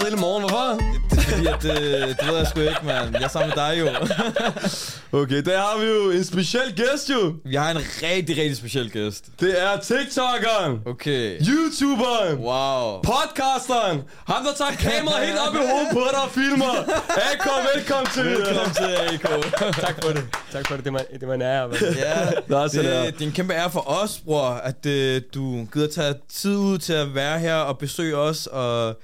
Er stresset hele morgen, hvorfor? Det er fordi, at øh, det ved jeg sgu ikke, mand. Jeg er sammen med dig jo. Okay, der har vi jo en speciel gæst jo. Vi har en rigtig, rigtig speciel gæst. Det er TikTokeren, Okay. YouTuberen, Wow. podcasteren, ham der tager kameraet helt op i hovedet på dig og filmer. AK, velkommen til. Velkommen til, AK. Tak for det. Tak for det. Det var, det var en ære. mand. Ja, Nå, så der. det, det er en kæmpe ære for os, bror, at øh, du gider tage tid ud til at være her og besøge os og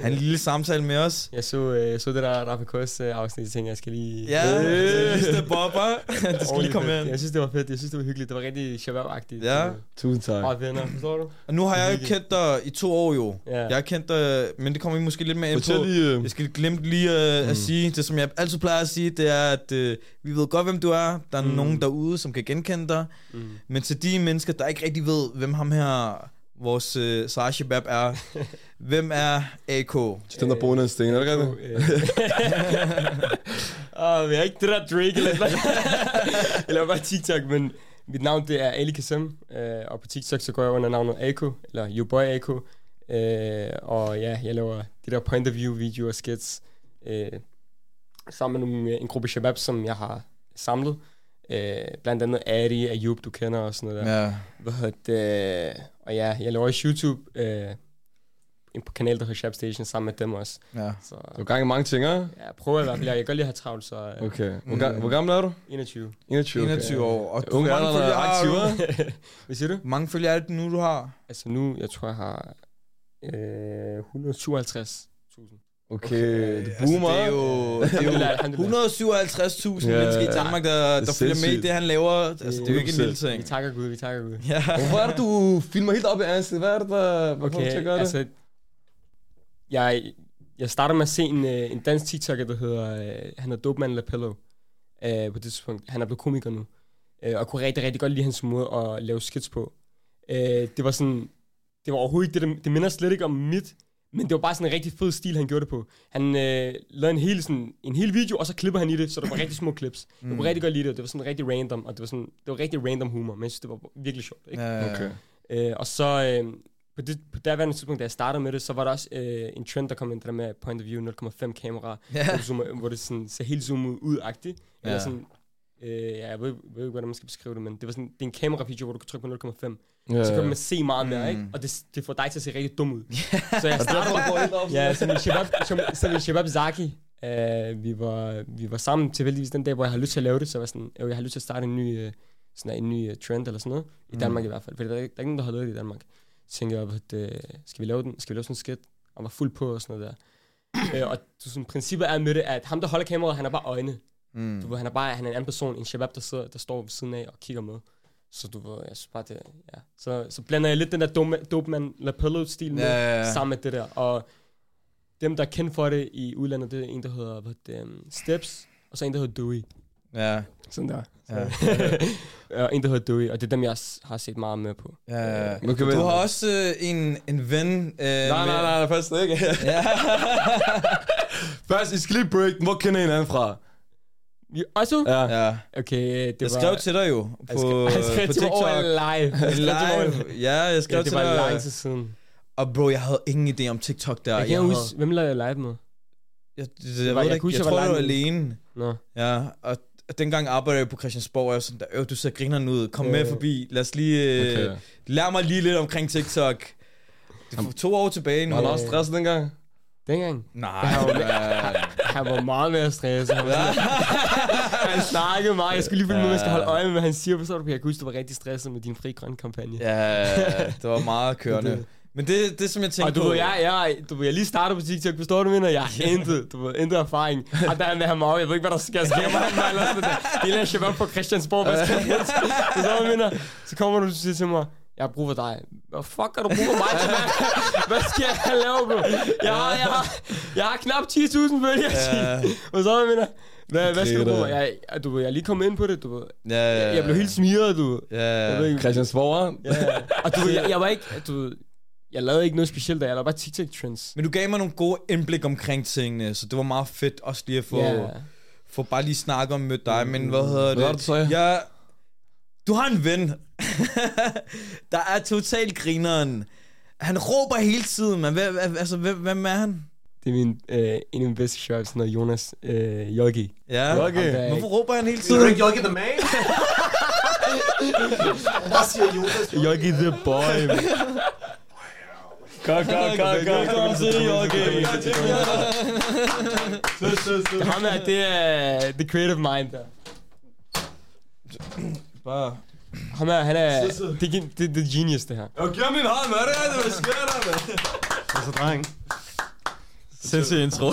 have en lille samtale med os. Jeg så, øh, så det der Rapikos afsnit, jeg tænkte, jeg skal lige... Ja, Øh. øh. bobber. du skal lige komme fedt. ind. Jeg synes, det var fedt. Jeg synes, det var hyggeligt. Det var rigtig shabab-agtigt. Ja. Tusind tak. Og venner, forstår du? Og nu har jeg jo kendt dig i to år jo. Ja. Jeg har kendt dig, men det kommer vi måske lidt mere ind på. Lige... øh, Jeg skal glemme lige uh, mm. at sige, det som jeg altid plejer at sige, det er, at uh, vi ved godt, hvem du er. Der er. Mm. nogen derude, som kan genkende dig. Mm. Men til de mennesker, der ikke rigtig ved, hvem ham her, vores uh, Sarah Shabab er, hvem er AK? Den der boende en sten, er det rigtigt? Åh, vi er ikke det der Drake eller sådan Jeg laver bare TikTok, men mit navn det er Ali Kasem, øh, og på TikTok så går jeg under navnet Ako, eller You Boy Ako. Øh, og ja, jeg laver de der point of view videoer og skits, øh, sammen med nogle, en gruppe shabab, som jeg har samlet. Øh, blandt andet Adi, Ayub, du kender og sådan noget der. Ja. Hvad hedder det? Og ja, jeg laver også YouTube, øh, en på kanal, der hedder Shabab Station, sammen med dem også. ja. Så Du er gang i mange ting, ikke? ja, jeg prøver i hvert fald. Jeg kan godt lide at have travlt, så øh, Okay. Hvor, ga- hvor gammel er du? 21. 21. okay. 21 år. Og du, Unge er følgere har aktiv, du? hva'? Hvad siger du? Mange følgere er det nu, du har? Altså nu, jeg tror, jeg har øh, 157.000. Okay, du boomer. Altså, det er jo, det er jo alhamdulillah. 157.000 Ja, mennesker i. Danmark, der, der er følger med i det, han laver. Altså, det er jo ikke en lille 100%. ting. Vi takker Gud, vi takker Gud. Ja. Hvorfor er det, du filmer helt op i ansigtet? Hvad er det, der... Okay, til at gøre det? altså, jeg, jeg starter med at se en, øh, en dansk TikToker, der hedder, øh, han hedder Dopeman Lapello, øh, på det tidspunkt. Han er blevet komiker nu, øh, og kunne rigtig, rigtig godt lide hans måde at lave skits på. Øh, det var sådan, det var overhovedet ikke det, det minder slet ikke om mit, men det var bare sådan en rigtig fed stil, han gjorde det på. Han øh, lavede en hel, sådan, en hel video, og så klipper han i det, så der var rigtig små clips. Mm. Jeg kunne rigtig godt lide det, det var sådan rigtig random, og det var, sådan, det var rigtig random humor, men jeg synes, det var virkelig sjovt. Ikke? Ja, Okay. Øh, og så øh, på det på daværende tidspunkt, da jeg startede med det, så var der også øh, en trend, der kom ind, det der med point of view 0,5 kamera, Ja. hvor, du zoomer, hvor det sådan, ser helt zoomet ud-agtigt. Ja. Eller sådan, øh, ja, jeg ved, ved ikke, hvordan man skal beskrive det, men det var sådan, det er en kameravideo, hvor du kan trykke på 0,5. Ja, Så kan man se meget mere, Mm. ikke? Og det, det får dig til at se rigtig dum ud. så jeg startede bare... helt op. Ja, så min Shabab, så min Shabab Zaki, øh, vi, var, vi var sammen tilfældigvis den dag, hvor jeg har lyst til at lave det, så jeg var sådan, jo, jeg har lyst til at starte en ny, øh, sådan en ny øh, trend eller sådan noget, i Mm. Danmark i hvert fald, for der, er der er ikke nogen, der har lavet det i Danmark. Så tænkte jeg, at, øh, skal vi lave den? Skal vi lave sådan en skit? Og var fuld på og sådan noget der. øh, og du, sådan, princippet er med det, at ham, der holder kameraet, han er bare øjne. Mm. Du ved, han er bare han er en anden person, en shabab, der, sidder, der står ved siden af og kigger med. Så du ved, jeg synes bare, det, ja. Så, så blander jeg lidt den der dope, dope man lapello-stil med, Ja, ja, ja. sammen med det der. Og dem, der er kendt for det i udlandet, det er en, der hedder hvad, det, um, Steps, og så en, der hedder Dewey. Ja, Sådan der. ja. Ja, en, der hedder Dewey, og det er dem, jeg har set meget med på. ja. Nu kan vi- Du har også øh, en, en ven. Øh, Nej, nej, nej, nej, først ikke. Ja. først, I skal lige break. Hvor kender I hinanden fra? Også? Ja. ja. Okay, det Jeg var... skrev til dig jo Jeg på, skrev, jeg skrev på TikTok. live. Jeg skrev til mig over- Live. Ja, jeg skrev Ja, det til var dig. lang tid siden. Og bro, jeg havde ingen idé om TikTok der. Jeg kan jeg, havde, huske, hvem lavede jeg live med? jeg, jeg, jeg, var- ved jeg det ikke. huske, Jeg jeg tror, var du var live alene. Nå. Ja, og og dengang arbejdede jeg på Christiansborg, og jeg var sådan, der, øh, du ser grineren ud, kom Ja. med forbi, lad os lige, øh, Okay. lær mig lige lidt omkring TikTok. Det er for to år tilbage nu. Var han også stresset dengang? Dengang. Nej, Jeg var-. Han var meget mere stresset. Han, sådan, han snakkede meget. Jeg skulle lige finde ud af, at jeg skal holde øje med, hvad han siger. Forstår du? Jeg kan huske, du var rigtig stresset med din fri grøn kampagne. Ja, det var meget kørende. Men det, det som jeg tænker Og du på... ved, jeg, jeg, du jeg lige startede på TikTok, forstår du, mener? Jeg har intet, du ved, intet erfaring. Og der er med ham over, jeg ved ikke, hvad der sker, sker mig han eller sådan der. Det er en på Christiansborg, hvad skal jeg Forstår du, mener? Så kommer du og siger til mig, jeg har brug for dig. Hvad fuck har du brug for mig til, hvad? Hvad skal jeg lave, bro? Jeg har, jeg har, jeg har knap 10.000 følgere, Ja. Hvad så, mener? Hvad, hvad skal du bruge? Jeg, jeg, du ved, jeg er lige kommet ind på det, du ved. Ja, ja, Jeg, jeg blev helt smiret, du ved. Ja, Jeg ikke, Christiansborg, Ja, og du jeg, jeg var ikke, du jeg lavede ikke noget specielt der, jeg lavede bare TikTok-trends. Men du gav mig nogle gode indblik omkring tingene, så det var meget fedt også lige at få, Ja. få bare lige snakke om med dig, men hvad hedder det? Hvad du sagde? Ja, du har en ven, der er totalt grineren. Han råber hele tiden, men hvad, hvad, altså, hvem, hvem er han? Det er min, øh, en af mine bedste shots, sådan noget Jonas øh, Joggi. Ja, Okay. Hvorfor råber han hele Er du tiden? ikke Jogge the man? Hvad siger Jonas? Joggi the boy. Kom, kom, kom, kom, kom til, Jorge. Ham her, det er the creative mind der. Bare... Ham her, han er, det, er gen- det, det er genius det her. Giv min hånd, hvad er det, hvad sker der, mand? Altså, dreng. Sindssyg intro.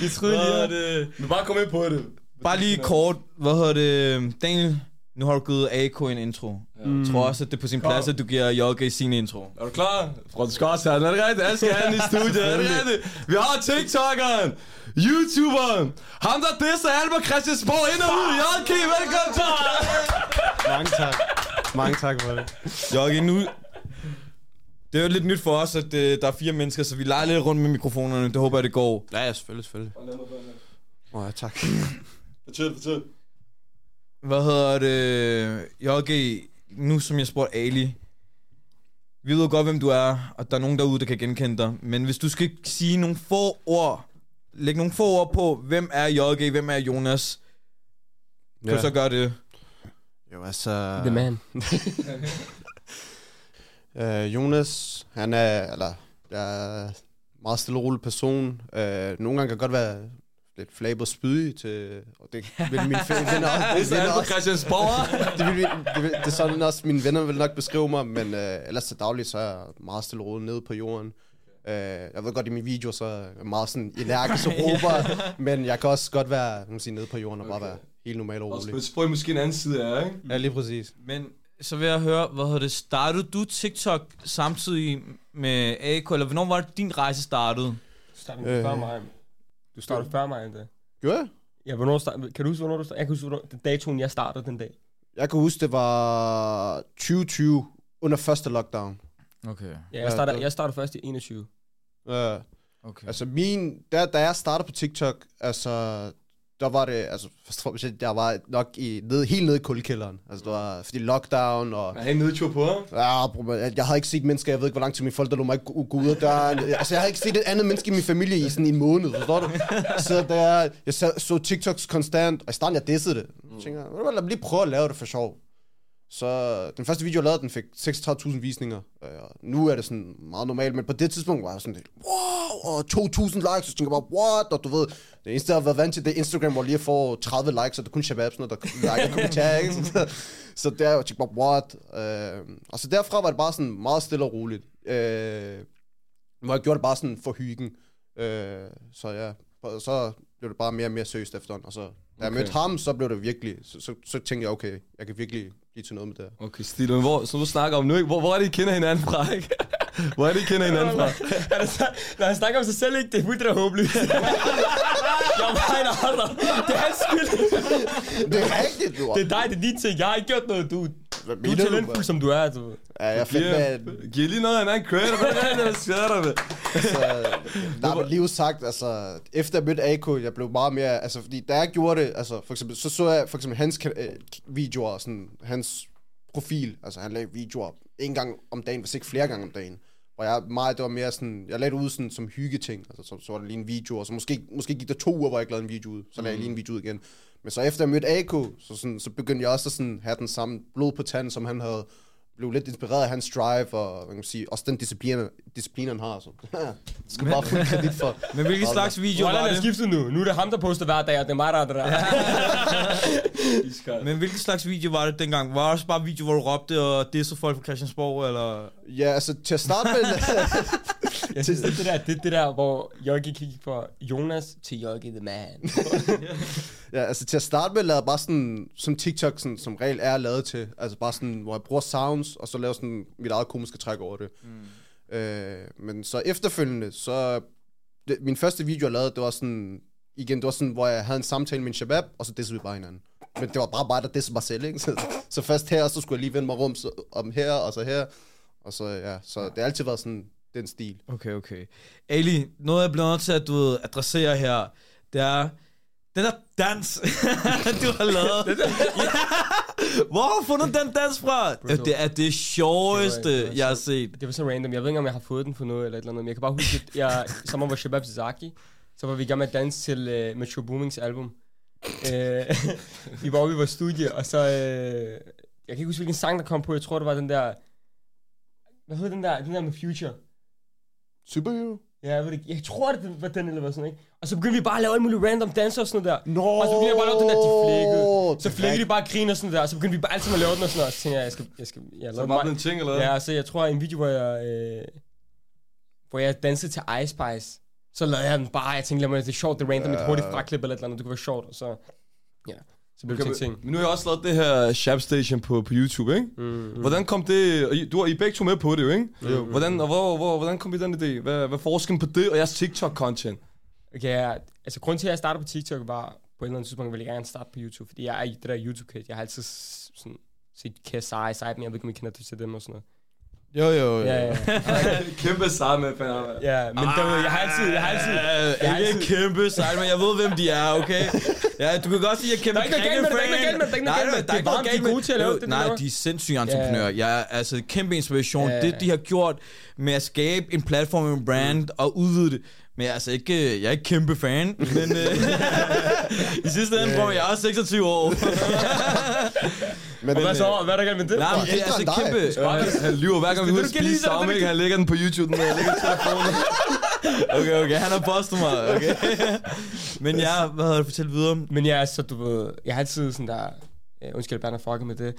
Vi troede lige, det... Du bare kom ind på det. Bare lige kort, hvad hedder det? Daniel, nu har du givet AK en intro. Jeg tror også, at det er på sin plads, at du giver Jogge sin intro. Er du klar? Fra Skorshavn, er det rigtigt? Jeg skal i studiet, er det rigtigt? Vi har TikTokeren, YouTuberen, ham der disser Albert Christiansborg ind og ud. JK, velkommen til! Mange tak. Mange tak for det. Jogge, nu... Det er jo lidt nyt for os, at uh, der er fire mennesker, så vi leger lidt rundt med mikrofonerne. Det håber jeg, det går. Ja, ja, selvfølgelig, selvfølgelig. Åh, oh, ja, tak. Fortæl, fortæl. Hvad hedder det? Jogge, nu som jeg spurgte Ali. Vi ved godt, hvem du er, og der er nogen derude, der kan genkende dig. Men hvis du skal sige nogle få ord, lægge nogle få ord på, hvem er Jogge, hvem er Jonas, kan Ja. du så gøre det? Jo, altså... The man. Øh, Jonas, han er, eller, er meget stille og rolig person. Øh, nogle gange kan godt være lidt flab og spydig til, og det vil mine venner også. Det er også Christiansborg. det, vil, det, vil, det er sådan også, mine venner vil nok beskrive mig, men øh, ellers til dagligt, så er jeg meget stille og nede på jorden. Øh, jeg ved godt, i mine videoer, så er jeg meget sådan energisk og råber, men jeg kan også godt være, man sige, nede på jorden og bare være helt normal og Og rolig. så sprøj måske en anden side af, ikke? Ja, lige præcis. Men så vil jeg høre, hvad hedder det, startede du TikTok samtidig med AK, eller hvornår var det, din rejse startede? Startede Øh. før mig. Du startede før mig end det. Gjorde jeg? Ja, hvornår startede, kan du huske, hvornår du startede? Jeg kan huske, hvornår, den datoen, jeg startede den dag. Jeg kan huske, det var 2020 under første lockdown. Okay, Ja, Ja, jeg startede, jeg startede først i 21. Uh, okay. altså min, da, da jeg startede på TikTok, altså, der var det, altså, forstår mig jeg var nok i, ned, helt nede i kuldkælderen. Altså, det var fordi lockdown, og Jeg har en nedtur på. Ja, bro, jeg, jeg havde ikke set mennesker, jeg ved ikke, hvor lang tid mine forældre lå mig ikke gå, ud af døren. Altså, jeg har ikke set et andet menneske i min familie i sådan en måned, forstår du? Så der, jeg så, så TikToks konstant, og i starten jeg dissede det. Jeg tænker, lad mig lige prøve at lave det for sjov. Så den første video, jeg lavede, den fik 36.000 visninger. Øh, Og nu er det sådan meget normalt, men på det tidspunkt var jeg sådan wow, og 2.000 likes, og så tænker jeg bare, what? Og du ved, det eneste, jeg har været vant til, det er Instagram, hvor lige får 30 likes, og det er kun shababs, når der like kommentarer, ikke? Så, så der, jeg tænkte bare, what? Øh, og så derfra var det bare sådan meget stille og roligt. Øh, hvor jeg gjorde det bare sådan for hyggen. Øh, så ja, så blev det bare mere og mere seriøst efterhånden. Og så, da jeg Okay. mødte ham, så blev det virkelig, så, så, så tænkte jeg, okay, jeg kan virkelig blive til noget med det her. Okay, Stil, men hvor, som du snakker om nu, ikke? Hvor, hvor er det, I kender hinanden fra, ikke? Hvor er det, I kender hinanden fra? Når han snakker om sig selv, ikke? Det er fuldstændig håbløst. jeg bare en andre. Det er hans skyld. Det er rigtigt, du. Det er dig, det er dit ting. Jeg har ikke gjort noget. Du, Hvad du mener er du, talentfuld, mand? som du er. Du. Ja, jeg fandt med, giv lige noget af en anden credit. Hvad er det, der sker der, med? altså, der er lige sagt, altså, efter jeg mødte AK, jeg blev meget mere, altså, fordi da jeg gjorde det, altså, for eksempel, så så jeg for eksempel hans øh, videoer, sådan, hans profil, altså, han lagde videoer en gang om dagen, hvis ikke flere gange om dagen. Og jeg, meget, det var mere sådan, jeg lagde det ud sådan, som hyggeting, altså, så, så var der lige en video, og så måske, måske gik der to uger, hvor jeg ikke lavede en video ud, så lagde jeg lige en video ud igen. Men så efter jeg mødte AK, så, sådan, så begyndte jeg også at sådan, have den samme blod på tanden, som han havde, blev lidt inspireret af hans drive, og hvad kan man sige, også den disciplin, disciplin han har. Så. skal bare få kredit for. Men hvilken slags video Hvordan var er det? skiftet nu? Nu er det ham, der poster hver dag, og det er mig, er der. Men hvilken slags video var det dengang? Var det også bare video, hvor du råbte og dissede folk fra Christiansborg, eller? Ja, altså til at starte med, Jeg synes, det er det der, det, det der hvor Jørgen gik fra Jonas til Jørgen the man. ja, altså til at starte med lavede bare sådan, som TikTok sådan, som regel er lavet til. Altså bare sådan, hvor jeg bruger sounds, og så laver sådan mit eget komiske træk over det. Mm. Øh, men så efterfølgende, så... Det, min første video, jeg lavede, det var sådan... Igen, det var sådan, hvor jeg havde en samtale med en shabab, og så dissede vi bare hinanden. Men det var bare mig, der dissede mig selv, ikke? Så, så først her, så skulle jeg lige vende mig rum så, om her, og så her. Og så, ja, så det har altid været sådan den stil. Okay, okay. Ali, noget jeg bliver nødt til at du ved, adressere her, det er den der dans, du har lavet. ja. Hvor har du fundet den dans fra? Bro, Det er det sjoveste, det var- var jeg har set. Det var så random. Jeg ved ikke, om jeg har fået den for noget eller et eller andet, men jeg kan bare huske, at jeg, sammen med Shabab Zaki, så var vi i gang med at danse til uh, Metro Boomings album. Uh, vi var oppe i vores studie, og så... Uh, jeg kan ikke huske, hvilken sang, der kom på. Jeg tror, det var den der... Hvad hed den der? Den der med Future. Superhero? Ja, jeg ved det ikke. Jeg tror, det var den, eller hvad sådan, ikke? Og så begyndte vi bare at lave alle mulige random danser og sådan noget der. Nå! Og så begyndte jeg bare at lave den der, de flækkede. Så flækkede de bare og griner og sådan der, og så begyndte vi bare altid at lave den og sådan noget. Og så tænkte jeg, jeg skal... Jeg skal jeg Så var det en ting, eller hvad? Ja, så jeg tror, en video, hvor jeg, øh, hvor jeg dansede til Ice Spice, så lavede jeg den bare, jeg tænkte, lad mig, det er sjovt, det er random, et hurtigt fraklip eller et eller andet, det kunne være sjovt, og så, ja, så blev det Okay, men, ting. men nu har jeg også lavet det her Shab Station på, på YouTube, ikke? Mm, mm. Hvordan kom det... og I- Du har I begge to med på det, jo, ikke? Jo. Hvordan, og hvor, hvor, hvordan kom I den idé? Hvad, hvad forskellen på det og jeres TikTok-content? Okay, ja, altså grunden til, at jeg startede på TikTok, var på et eller andet tidspunkt, ville jeg gerne starte på YouTube, fordi jeg er i det der YouTube-kid, jeg har altid sådan, set KSI, Sidemen, jeg ved ikke, om I kender til dem og sådan noget. Jo, jo, jo. Ja, ja, ja. Kæmpe sejr med, fan. ja men der, ved, jeg har altid, jeg har altid, jeg har Ikke altid, kæmpe sejt, men jeg ved, hvem de er, okay? Ja, du kan godt sige, at jeg kæmpe Der er ikke noget galt med det, der er ikke noget galt med det, der er ikke noget Nej, galt med det. Det er bare, de er gode til at lave det, de Nej, de er sindssyge entreprenører. Jeg er altså kæmpe inspiration. Det, de har gjort med at skabe en platform, en brand og udvide det. Men jeg er altså ikke, jeg er ikke kæmpe fan, men øh, i sidste ende, bror, jeg er også 26 år. Men, og hvad så, hvad er der galt med det? Nej, men det er altså kæmpe... Han, lyver hver gang vi er lide, spise sammen, ikke? Han lægger den på YouTube, jeg lægger telefonen. Okay, okay, han har postet mig, okay? Men jeg, hvad havde du fortalt videre? Men ja, så du ved, jeg har altid sådan der, øh, undskyld, jeg bare fucket med det,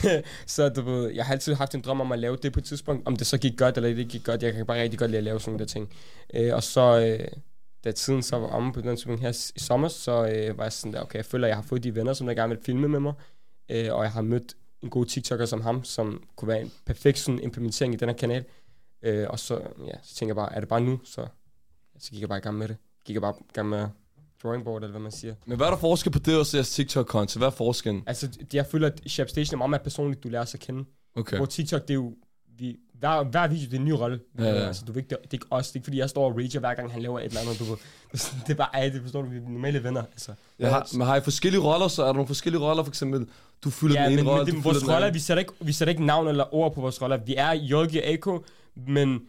så du ved, jeg har altid haft en drøm om at lave det på et tidspunkt, om det så gik godt eller det ikke gik godt, jeg kan bare rigtig godt lide at lave sådan nogle der ting. Øh, og så, øh, da tiden så var omme på den tidspunkt her i sommer, så øh, var jeg sådan der, okay, jeg føler, at jeg har fået de venner, som der gerne vil filme med mig, øh, og jeg har mødt en god TikToker som ham, som kunne være en perfekt sådan, implementering i den her kanal. Øh, og så, ja, så tænker jeg bare, er det bare nu? Så, så gik jeg bare i gang med det. Gik jeg bare i gang med drawing board, eller hvad man siger. Men hvad er der forskel på det og så jeres TikTok-content? Hvad er forskellen? Altså, jeg føler, at Shab Station er meget mere personligt, du lærer sig at kende. Okay. Hvor TikTok, det er jo... Vi, hver, hver video, det er en ny rolle. Ja, ja. Altså, du ved det, det er ikke os. Det er ikke, fordi jeg står og rager, hver gang han laver et eller andet. Du ved. Det er bare, ej, det forstår du, vi er normale venner. Altså. Ja, har, men har I forskellige roller, så er der nogle forskellige roller, for eksempel, du fylder Ja, den ene men, rolle, men du det, fylder vores roller, vi sætter, ikke, vi sætter ikke navn eller ord på vores roller. Vi er og AK, men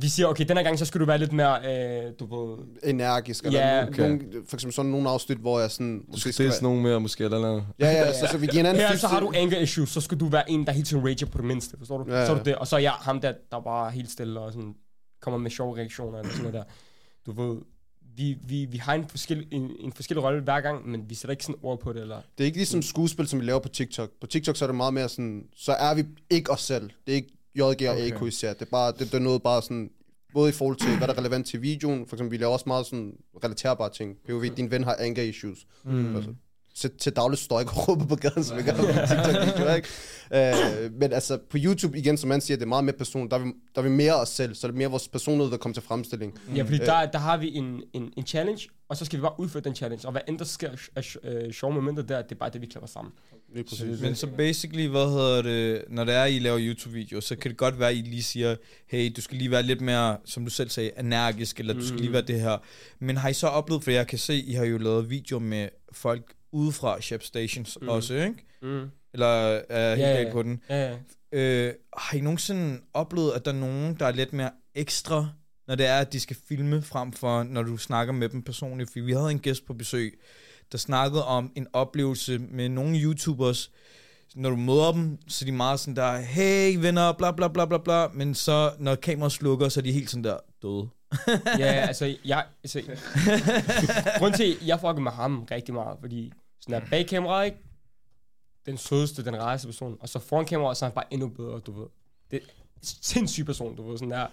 vi siger, okay, den her gang, så skal du være lidt mere, øh, du ved... energisk. Eller Ja, ja, okay. nogle, for eksempel sådan nogle afsnit, hvor jeg sådan... Du måske skal skal disse nogen mere, måske, eller noget. Ja, ja, så, så vi giver hinanden Her så har du anger issues, så skal du være en, der hele tiden rager på det mindste, forstår du? Ja, Så er ja. du det, og så er jeg ham der, der bare er helt stille og sådan, kommer med sjove reaktioner eller sådan noget der. Du ved, vi, vi, vi har en forskellig, en, en forskellig rolle hver gang, men vi sætter ikke sådan ord på det, eller... Det er ikke ligesom skuespil, som vi laver på TikTok. På TikTok så er det meget mere sådan, så er vi ikke os selv. Det er ikke JG og Okay. AK især. Det er, bare, det, det er noget bare sådan, både i forhold til, hvad der er relevant til videoen. For eksempel, vi laver også meget sådan relaterbare ting. POV, din ven har anger issues. Mm. Altså, til, til dagligt står ikke og råber på gaden, som jeg gør på TikTok-videoer, ikke? Øh, men altså, på YouTube, igen, som man siger, det er meget mere person. Der er vi, der er vi mere os selv, så det er mere vores personlighed, der kommer til fremstilling. Ja, fordi der, der har vi en, en, en challenge, og så skal vi bare udføre den challenge, og hvad end der sker af øh, sjove momenter der, det er bare det, vi klapper sammen. Lige præcis. Men så basically, hvad hedder det, når det er, I laver YouTube-videoer, så kan det godt være, at I lige siger, hey, du skal lige være lidt mere, som du selv sagde, energisk, eller du skal lige være det her. Men har I så oplevet, for jeg kan se, I har jo lavet videoer med folk udefra Shep Stations mm. også, ikke? Mm. Eller er jeg helt Ja, ja, ja. på den? Ja, ja. Øh, har I nogensinde oplevet, at der er nogen, der er lidt mere ekstra, når det er, at de skal filme frem for, når du snakker med dem personligt? For vi havde en gæst på besøg, der snakkede om en oplevelse med nogle YouTubers, når du møder dem, så er de meget sådan der, hey venner, bla bla bla bla bla, men så når kameraet slukker, så er de helt sådan der døde. ja, altså, jeg, altså, grund til, jeg fucker med ham rigtig meget, fordi sådan der bag kameraet, ikke? Den sødeste, den rareste person, og så foran kameraet, så er han bare endnu bedre, du ved. Det er en sindssyg person, du ved, sådan der.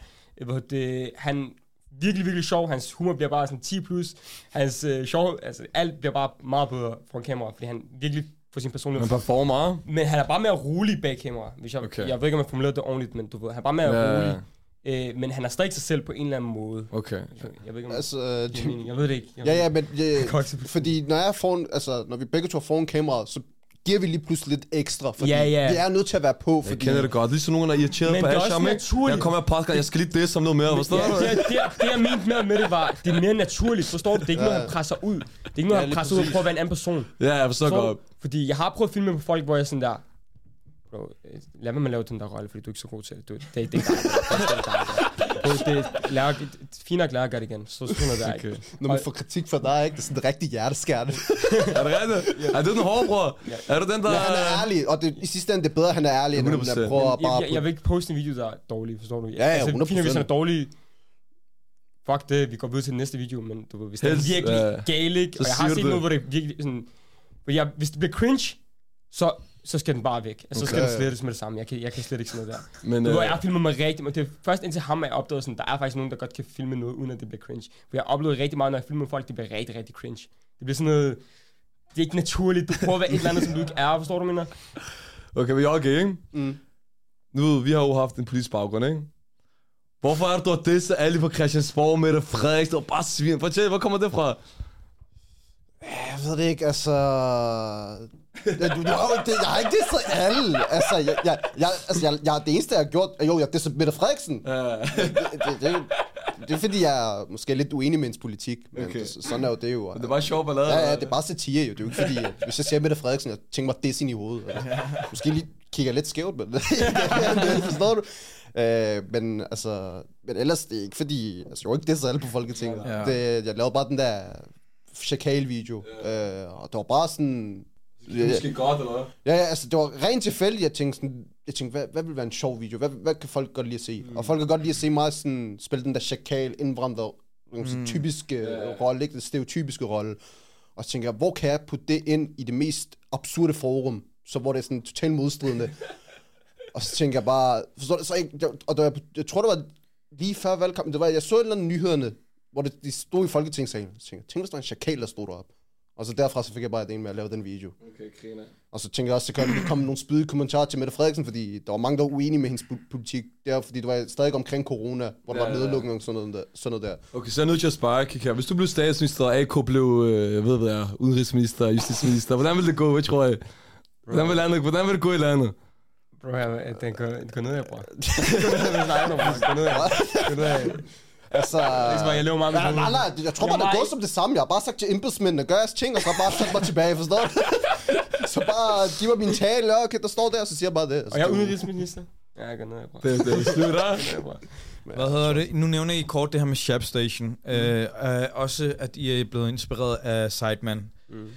Ved, det, han virkelig, virkelig sjov, hans humor bliver bare sådan 10 plus, hans øh, sjov, altså alt bliver bare meget bedre foran kameraet, fordi han virkelig får sin personlighed Man performer. men han er bare mere rolig bag kamera. Hvis jeg, Okay. jeg ved ikke, om jeg formulerede det ordentligt, men du ved, han er bare mere Ja, rolig. Øh, men han er stadig sig selv på en eller anden måde. Okay. Jeg, jeg ved ikke, om Altså, det giver mening. Jeg ved det ikke. Jeg Ja, ved ja, men ikke se- fordi når jeg foran, altså, når vi begge to er foran kameraet, så giver vi lige pludselig lidt ekstra, fordi Ja, ja. vi er nødt til at være på, Jeg fordi... kender det godt. Ligesom nogen, der er irriteret Men på det er Asham, også ikke? naturligt. Jeg kommer af podcast, jeg skal lige det som noget mere, forstår Ja, du? det, det, det, jeg mente med, med det var, det er mere naturligt, forstår du? Det er ikke noget, han presser ud. Det er ikke noget, Ja, han presser ud præcis. på at være en anden person. Ja, jeg forstår Forstår godt. Fordi jeg har prøvet at filme på folk, hvor jeg sådan der, bro, øh, lad mig lave den der rolle, fordi du er ikke så god til det. Du, det, det er ikke dig. Det er det, fint nok lære at gøre det igen. Så sådan noget der, ikke? Når man får kritik fra dig, ikke? det er sådan rigtig hjerteskærende. Er det rigtigt? Er du den hårde, bror? Er du den, der... Men han er ærlig, og det, i sidste ende det er bedre, at han er ærlig, end at 100%. han prøver at jeg, bare... jeg, jeg, vil ikke poste en video, der er dårlig, forstår du? Ja, ja, altså, 100%. fint, hvis han er dårlig, fuck det, vi går videre til den næste video, men du ved, hvis det er virkelig ja. gale, ikke? Og jeg har set noget, hvor det er virkelig sådan... Hvor jeg, hvis det bliver cringe, så, så skal den bare væk. Altså, så skal Okay. den slettes med det samme. Jeg kan, jeg kan slet ikke sådan noget der. Men, Du ved, øh, jeg har filmet mig rigtig, men det er først indtil ham, at jeg opdagede sådan, der er faktisk nogen, der godt kan filme noget, uden at det bliver cringe. For jeg har oplevet rigtig meget, når jeg filmer folk, det bliver rigtig, rigtig cringe. Det bliver sådan noget, det er ikke naturligt, du prøver at være et eller andet, som du ikke er, forstår du, mener? Okay, men Jorge, ikke? Mm. Nu, vi har jo haft en politisk baggrund, ikke? Hvorfor er det, du har disset alle på Christiansborg, Mette Frederiksen og bare svin? Fortæl, hvor kommer det fra? Jeg ved det ikke, altså... Ja, du, du har, jo- det, jeg har ikke disset alle. Altså, jeg, jeg, jeg, altså jeg, jeg, det eneste, jeg har gjort... Jo, jeg disset Mette Frederiksen. Det, det, det, det er fordi, jeg er måske lidt uenig med hendes politik. Men Okay. okay. sådan er jo det jo. Det er bare sjov ballade. Ja, ja, det er bare satire jo. Det er jo ikke fordi, at hvis jeg ser Mette Frederiksen, jeg tænker mig det ind i hovedet. Altså, måske lige kigger lidt skævt, men det forstår du? Øh, men altså, men ellers det er ikke fordi, altså jeg var ikke det så alle på Folketinget. Ja. Det, jeg lavede bare den der chakal-video, øh, og det var bare sådan... Det er måske godt, eller hvad? Ja, ja, altså det var rent tilfældigt, jeg tænkte sådan, jeg tænkte, hvad, hvad vil være en sjov video? Hvad, hvad kan folk godt lide at se? Mm. Og folk kan godt lide at se mig sådan, spille den der chakal, indvandrer, mm. typiske yeah. rolle, ikke? Den stereotypiske rolle. Og så tænker jeg, hvor kan jeg putte det ind i det mest absurde forum, så hvor det er sådan totalt modstridende. og så tænker jeg bare, forstår så ikke, jeg, og der, jeg, jeg tror, det var lige før valgkampen, det var, jeg så et eller andet nyhederne, hvor det, de stod i Folketingssalen. Så tænkte jeg, tænk hvis der var en chakal, der stod deroppe. Og så derfra så fik jeg bare idéen med at lave den video. Okay, griner. Og så tænker jeg også, så kan der komme nogle spydige kommentarer til Mette Frederiksen, fordi der var mange, der var uenige med hendes po- politik. Det er fordi, det var stadig omkring corona, hvor der Ja, var nedlukning og sådan noget der. Sådan noget der. Okay, så er jeg nødt til at spørge, Kika. Hvis du blev statsminister, og AK blev, øh, jeg ved hvad jeg er, udenrigsminister, justitsminister, hvordan vil det gå, hvad tror jeg? Hvordan vil, landet, hvordan vil det gå i landet? Bro, jeg, den går, den går ned, jeg, bror. Den går ned. Den går ned, jeg. Altså... Det som, at jeg lever meget med Ja, nej, nej, jeg tror bare, det er gået som det samme. Jeg har bare sagt til embedsmændene, gør jeres ting, og så bare sat mig tilbage, forstår du? så bare giv mig min tale, okay, der står der, og så siger jeg bare det. Og jeg er udenrigsminister. Ja, jeg går ned. Det, det er slut, der. Ja, bror. Hvad hedder det? Nu nævner I kort det her med Shab Station. Mm. Øh, øh, også, at I er blevet inspireret af Sideman. Mm.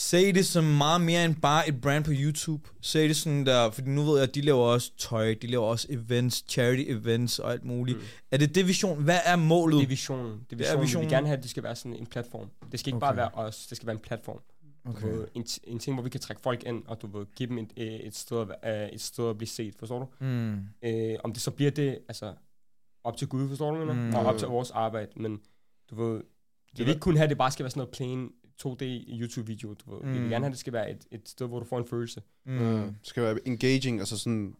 Se det som meget mere end bare et brand på YouTube. Se det sådan der, fordi nu ved jeg, at de laver også tøj, de laver også events, charity events og alt muligt. Mm. Er det det vision? Hvad er målet? Det er visionen. Det er Det er visionen. Vi visionen. vil gerne have, at det skal være sådan en platform. Det skal ikke Okay. bare være os, det skal være en platform. Okay. Ved, En, en ting, hvor vi kan trække folk ind, og du ved, give dem et, øh, et, sted, at, øh, et sted at blive set, forstår du? Mm. Øh, om det så bliver det, altså, op til Gud, forstår du, mm. Mm. og op til vores arbejde, men du ved, vi vil ikke kun have, at det bare skal være sådan noget plain 2D YouTube-video, du ved. Mm. Vi Mm. vil gerne have, at det skal være et, et sted, hvor du får en følelse. Mm. Mm. Det skal være engaging, altså sådan...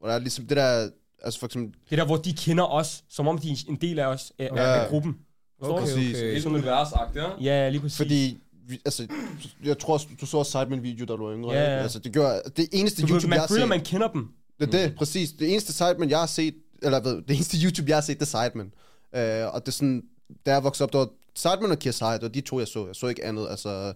Og der er ligesom det der... Altså for eksempel... Det der, hvor de kender os, som om de er en del af os, af, Ja. af, gruppen. Forstår Okay, du? Præcis. okay. Helt universagt, ja. Ja, lige præcis. Fordi... vi- Altså, jeg tror også, du så også Sideman-video, da du var yngre. Ja, ikke? ja. Altså, det gør... Det eneste du YouTube, man jeg har føler, set... man kender dem. Det er det, præcis. Det eneste Sideman, jeg har set, eller ved, det eneste YouTube, jeg har set, det er Sideman. Øh, og det er sådan, da jeg voksede op, der var Sideman og KSI, det var de to, jeg så. Jeg så ikke andet, altså...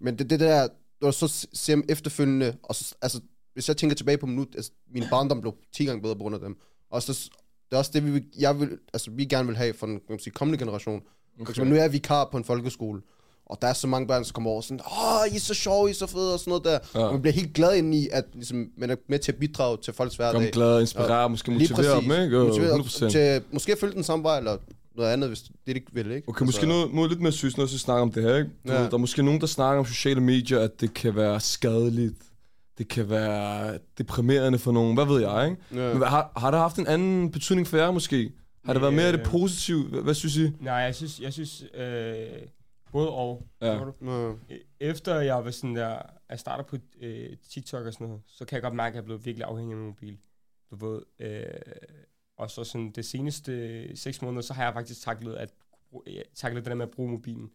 Men det, det der, var så ser dem efterfølgende, og så, altså, hvis jeg tænker tilbage på minut, altså, min barndom blev 10 gange bedre på grund af dem. Og så, det er også det, vi, jeg vil, altså, vi gerne vil have for den kan man sige, kommende generation. Okay. For nu er jeg vikar på en folkeskole, Og der er så mange børn, som kommer over sådan, åh, I er så sjove, I er så fede, og sådan noget der. Ja. Og man bliver helt glad ind i, at ligesom, man er med til at bidrage til folks hverdag. Kom glad, inspirere, måske Lige motivere dem, ikke? Og Motivere 100%. til måske følge den samme vej, eller noget andet, hvis det er det, de vil, ikke? Okay, måske noget, noget lidt mere synes, når vi snakker om det her, ikke? Du Ja. ved, der er måske nogen, der snakker om sociale medier, at det kan være skadeligt. Det kan være deprimerende for nogen. Hvad ved jeg, ikke? Ja. Men har, har det haft en anden betydning for jer måske? Har det været mere det Øh. positive? Hvad, hvad synes I? Nej, jeg synes, jeg synes øh, både og. Ja. forstår du? Ja. Øh, Efter jeg var sådan der, jeg starter på øh, TikTok og sådan noget, så kan jeg godt mærke, at jeg er blevet virkelig afhængig af min mobil. Du ved, øh, og så sådan det seneste seks måneder, så har jeg faktisk taklet, at, taklet det der med at bruge mobilen.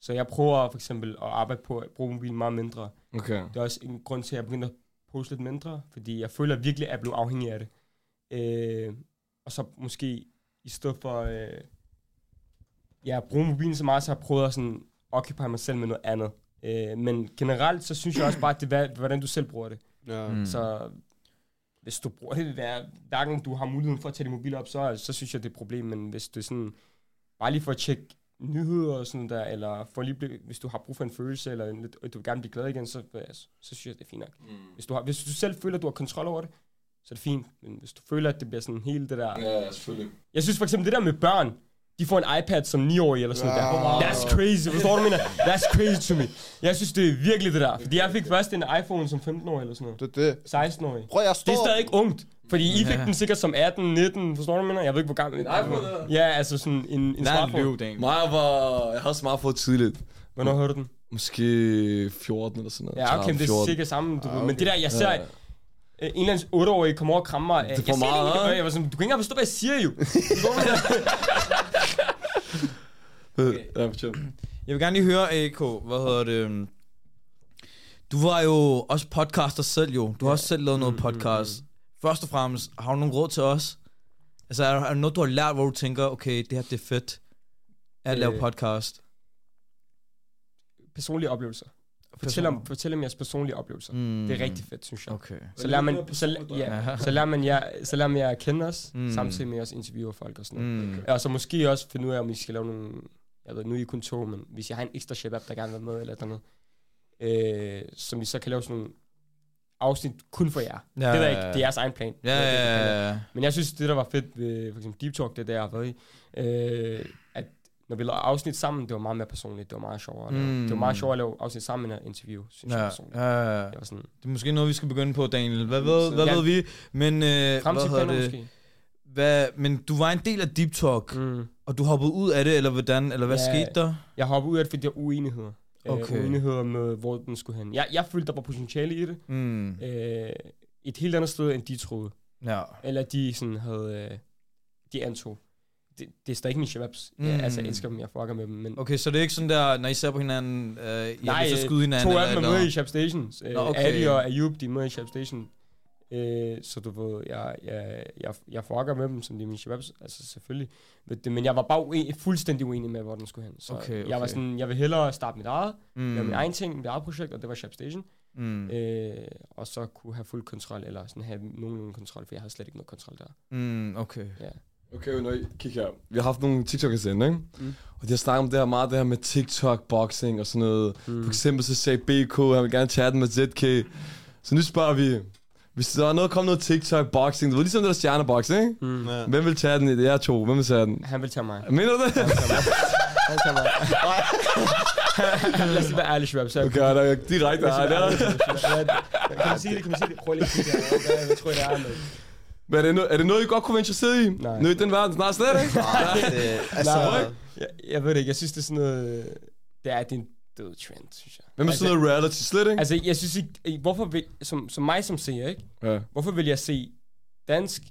Så jeg prøver for eksempel at arbejde på at bruge mobilen meget mindre. Okay. Det er også en grund til, at jeg begynder at poste lidt mindre, fordi jeg føler virkelig, at jeg er blevet afhængig af det. Øh, og så måske i stedet for øh, ja, bruge mobilen så meget, så har jeg prøvet at sådan, occupy mig selv med noget andet. Øh, men generelt, så synes jeg også bare, at det er, hvad- hvordan du selv bruger det. Ja. Mm. Så hvis du bruger det hver, hver gang du har muligheden for at tage din mobil op, så, så synes jeg, det er et problem. Men hvis du sådan, bare lige for at tjekke nyheder og sådan der, eller for lige, hvis du har brug for en følelse, eller en du vil gerne blive glad igen, så, ja, så, så synes jeg, det er fint nok. Mm. Hvis, du har, hvis du selv føler, at du har kontrol over det, så er det fint. Men hvis du føler, at det bliver sådan helt det der... Ja, selvfølgelig. Jeg synes for eksempel det der med børn, de får en iPad som 9-årige eller sådan noget der. That's crazy. Forstår du, jeg mener? That's crazy to me. Jeg synes, det er virkelig det der. Fordi jeg fik først en iPhone som 15-årig eller sådan noget. Det er det. 16-årig. Prøv, jeg Det står... er stadig ikke ungt. Fordi I fik Ja. den sikkert som 18, 19, forstår du, jeg mener? Jeg ved ikke, hvor gammel... En iPhone? Ja, altså sådan en, en Der er en smartphone. løv, Dan. Mig var... Jeg havde smartphone tidligt. Hvornår hørte du den? Måske 14 eller sådan noget. Ja, okay, det er 14. sikkert samme. Du Ah, ved. Men okay. det der, jeg ser... Ja. øh, En eller anden 8-årig kommer over og krammer mig. er Jeg for det meget, ikke? Jeg var sådan, du kan ikke engang forstå, hvad jeg siger jo. Hvad jeg? Ja, vil gerne lige høre, AK, hvad hedder det? øhm, Du var jo også podcaster selv jo. Du har også selv lavet noget podcast. Først og fremmest, har du nogen råd til os? Altså, er, er der noget, du har lært, hvor du tænker, okay, det her det er fedt at lave Øh, podcast? Personlige oplevelser. Fortæl om, fortæl om jeres personlige oplevelser. Mm. Det er rigtig fedt, synes jeg. Okay. Så lærer man, så, ja, så lærer man jer, så lærer man jer at kende os, Mm. mm. samtidig med at også interviewe folk og sådan noget. Mm. Og så måske også finde ud af, om I skal lave nogle... Jeg ved, nu er I kun to, men hvis jeg har en ekstra shabab, der gerne vil med eller noget, øh, som vi så kan lave sådan nogle afsnit kun for jer. Ja, det er ikke, det er jeres egen plan. Ja, ja, ja, ja. Men jeg synes, det der var fedt ved for eksempel Deep Talk, det der, jeg i, øh, at når vi lavede afsnit sammen, det var meget mere personligt, det var meget sjovere. Mm. Det var meget sjovere at lave afsnit sammen end at interview, synes jeg Ja, personligt. ja, ja. Det var sådan, Det er måske noget, vi skal begynde på, Daniel. Hvad ved, hvad Ja. ved vi? Men, øh, hvad hedder det? måske. Hvad, men du var en del af Deep Talk, Mm. og du hoppede ud af det, eller hvordan? Eller hvad Ja. skete der? Jeg hoppede ud af det, fordi der var uenigheder. Okay. Øh, uenigheder med, hvor den skulle hen. Jeg, jeg følte, der var potentiale i det. Mm. Øh, et helt andet sted, end de troede. Ja. Eller de sådan havde... Øh, de antog. Det, det er stadig ikke min shababs. Mm. Jeg, altså, jeg elsker dem, jeg fucker med dem. Men Okay, så det er ikke sådan der, når I ser på hinanden, øh, I Nej, har at skyde hinanden? to af dem er med i Shab Station. Øh, Nå, okay. Ali og Ayub, de er med i Shab Station. Øh, så du ved, jeg, jeg, jeg, jeg fucker med dem, som de er mine shababs. Altså selvfølgelig. Men, det, men jeg var bare uen, fuldstændig uenig med, hvor den skulle hen. Så Okay, jeg var okay. sådan, jeg vil hellere starte mit eget, mm. Lave min egen ting, mit eget projekt, og det var Shab Station. Mm. Øh, og så kunne have fuld kontrol, eller sådan have nogenlunde kontrol, for jeg havde slet ikke noget kontrol der. Mm, okay. Okay, nu kig her. Vi har haft nogle TikTok'ers inde, ikke? Mm. Og de har snakket om det her meget, det her med TikTok, boxing og sådan noget. Mm. For eksempel så sagde BK, han vil gerne chatte med ZK. Så nu spørger vi, hvis der er noget, kom noget TikTok, boxing, du ved, ligesom det der stjerneboxing, ikke? Mm. Ja. Hvem vil tage den i det? Jeg er to. Hvem vil tage den? Han vil tage mig. Mener du det? Han vil tage mig. Lad os være ærlig, Okay, der er direkte Lad os her. lige være Der. ærlige, Schwab. Kan man sige det? Kan man sige det? Prøv lige at kigge her. Hvad- Hvad tror det er? med? Men er det, no- er det noget, I godt kunne være interesseret i? Nej. Nu i den verden snart slet, ikke? Det, altså, Nej, jeg, jeg ved det ikke. Jeg synes, det er sådan noget... Det er, det er en død trend, synes jeg. Hvem er sådan noget reality slet, ikke? Altså, jeg synes ikke... Hvorfor vil, som, som mig som seer, ikke? Ja. Hvorfor vil jeg se dansk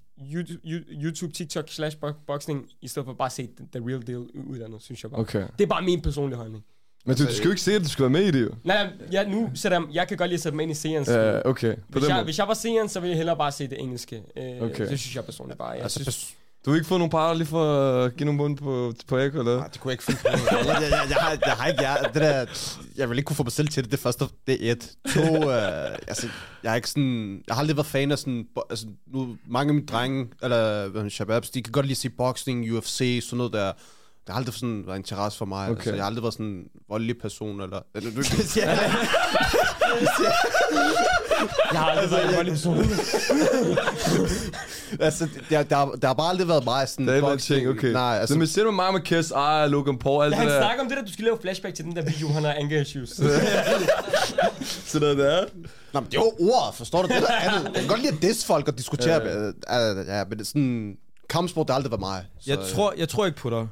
YouTube, TikTok slash bo- boxing, i stedet for bare at se the, real deal uddannet, synes jeg bare. Okay. Det er bare min personlige holdning. Men du, du skal jo ikke se det, du skal være med i det, jo. Nej, jeg, nu sætter jeg, jeg kan godt lide at sætte mig ind i seerens. Ja, okay. På hvis, jeg, måde. hvis jeg var seeren, så ville jeg hellere bare se det engelske. Øh, Okay. okay. Det synes jeg personligt bare. Jeg altså, synes, Du har ikke fået nogle par lige for at give nogle mund på, på Eko, eller? Nej, det kunne jeg ikke finde på. Jeg, jeg, jeg, jeg, har, jeg har ikke... Jeg, det der, jeg vil ikke kunne få mig selv til det. Det første, det er et. To, øh, altså, jeg er ikke sådan... Jeg har aldrig været fan af sådan... Altså, nu, mange af mine drenge, eller det, shababs, de kan godt lide at se boxing, UFC, sådan noget der. har aldrig sådan været interesse for mig. Okay. Okay. Altså, jeg har aldrig været sådan en voldelig person, eller... eller du, Jeg har aldrig været en voldelig person. altså, der, der, der har bare aldrig været mig sådan... Det er boxing. ting, okay. Nej, Altså, altså... så men ser du mig med Kiss, ej, Logan Paul, alt Han det der. snakker om det der, du skal lave flashback til den der video, han har anger issues. Så der. Nå, men det er jo ordet, forstår du? Det er noget andet. Jeg kan godt lide at diss folk og diskutere. Ja, ja, ja men det er sådan... Kampsport, det har aldrig været mig. Så, Jeg tror, jeg tror ikke på dig. Nej,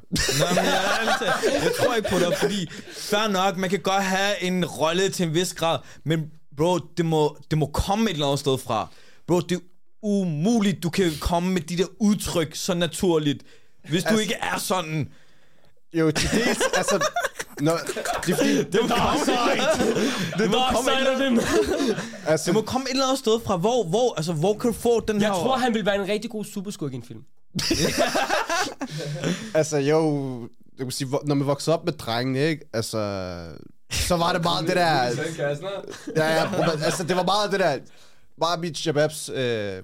men jeg, er jeg tror ikke på dig, fordi fair nok, man kan godt have en rolle til en vis grad, men bro, det må, det må komme et eller andet sted fra. Bro, det er umuligt, du kan komme med de der udtryk så naturligt, hvis du Altså- ikke er sådan. Jo, til dels, altså... Nå, det er fordi... Det er dark side. Det er dark side af dem. Altså, Det må komme et eller andet sted fra, hvor, hvor, altså, hvor kan du få den Jeg her... tror, han vil være en rigtig god superskurk i en film. altså, jo... Jeg kan sige, når man voksede op med drengene, ikke? Altså... Så var det meget det der... Ja, ja, altså, det var meget det der... Bare mit shababs, øh,